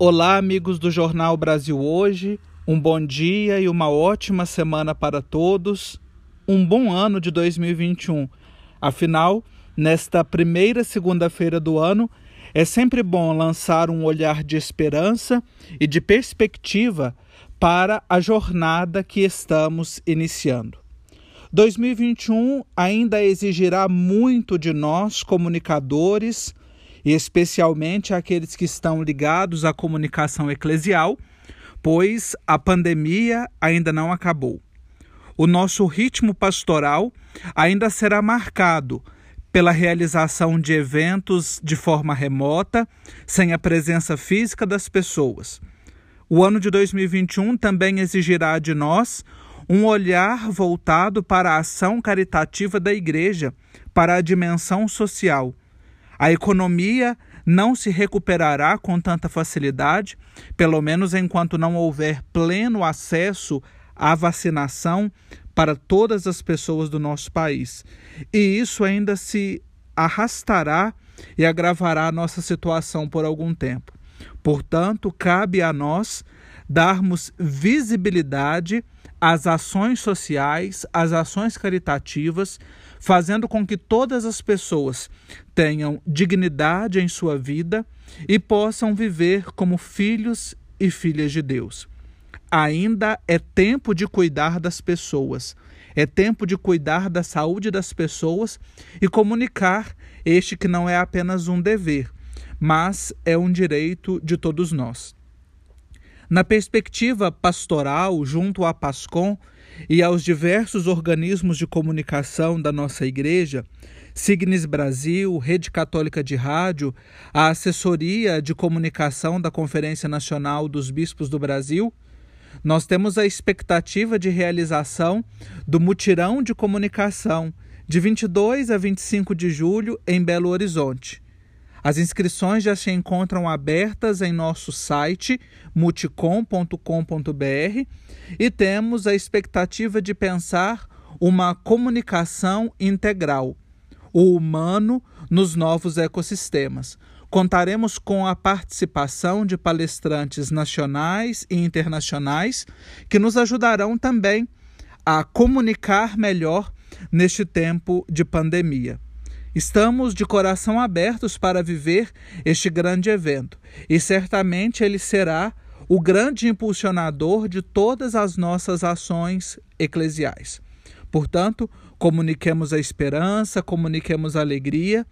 Olá, amigos do Jornal Brasil Hoje. Um bom dia e uma ótima semana para todos. Um bom ano de 2021. Afinal, nesta primeira segunda-feira do ano, é sempre bom lançar um olhar de esperança e de perspectiva para a jornada que estamos iniciando. 2021 ainda exigirá muito de nós, comunicadores, especialmente aqueles que estão ligados à comunicação eclesial, pois a pandemia ainda não acabou. O nosso ritmo pastoral ainda será marcado pela realização de eventos de forma remota, sem a presença física das pessoas. O ano de 2021 também exigirá de nós um olhar voltado para a ação caritativa da Igreja, para a dimensão social. A economia não se recuperará com tanta facilidade, pelo menos enquanto não houver pleno acesso à vacinação para todas as pessoas do nosso país. E isso ainda se arrastará e agravará a nossa situação por algum tempo. Portanto, cabe a nós darmos visibilidade às ações sociais, às ações caritativas, fazendo com que todas as pessoas tenham dignidade em sua vida e possam viver como filhos e filhas de Deus. Ainda é tempo de cuidar das pessoas, é tempo de cuidar da saúde das pessoas e comunicar este que não é apenas um dever, mas é um direito de todos nós. Na perspectiva pastoral, junto à PASCOM e aos diversos organismos de comunicação da nossa igreja, Signes Brasil, Rede Católica de Rádio, a Assessoria de Comunicação da Conferência Nacional dos Bispos do Brasil, nós temos a expectativa de realização do mutirão de comunicação de 22 a 25 de julho em Belo Horizonte. As inscrições já se encontram abertas em nosso site multicom.com.br e temos a expectativa de pensar uma comunicação integral, o humano nos novos ecossistemas. Contaremos com a participação de palestrantes nacionais e internacionais que nos ajudarão também a comunicar melhor neste tempo de pandemia. Estamos de coração abertos para viver este grande evento e certamente ele será o grande impulsionador de todas as nossas ações eclesiais. Portanto, comuniquemos a esperança, comuniquemos a alegria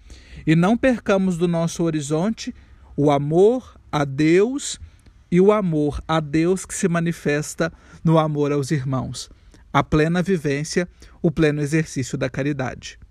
e não percamos do nosso horizonte o amor a Deus e o amor a Deus que se manifesta no amor aos irmãos, a plena vivência, o pleno exercício da caridade.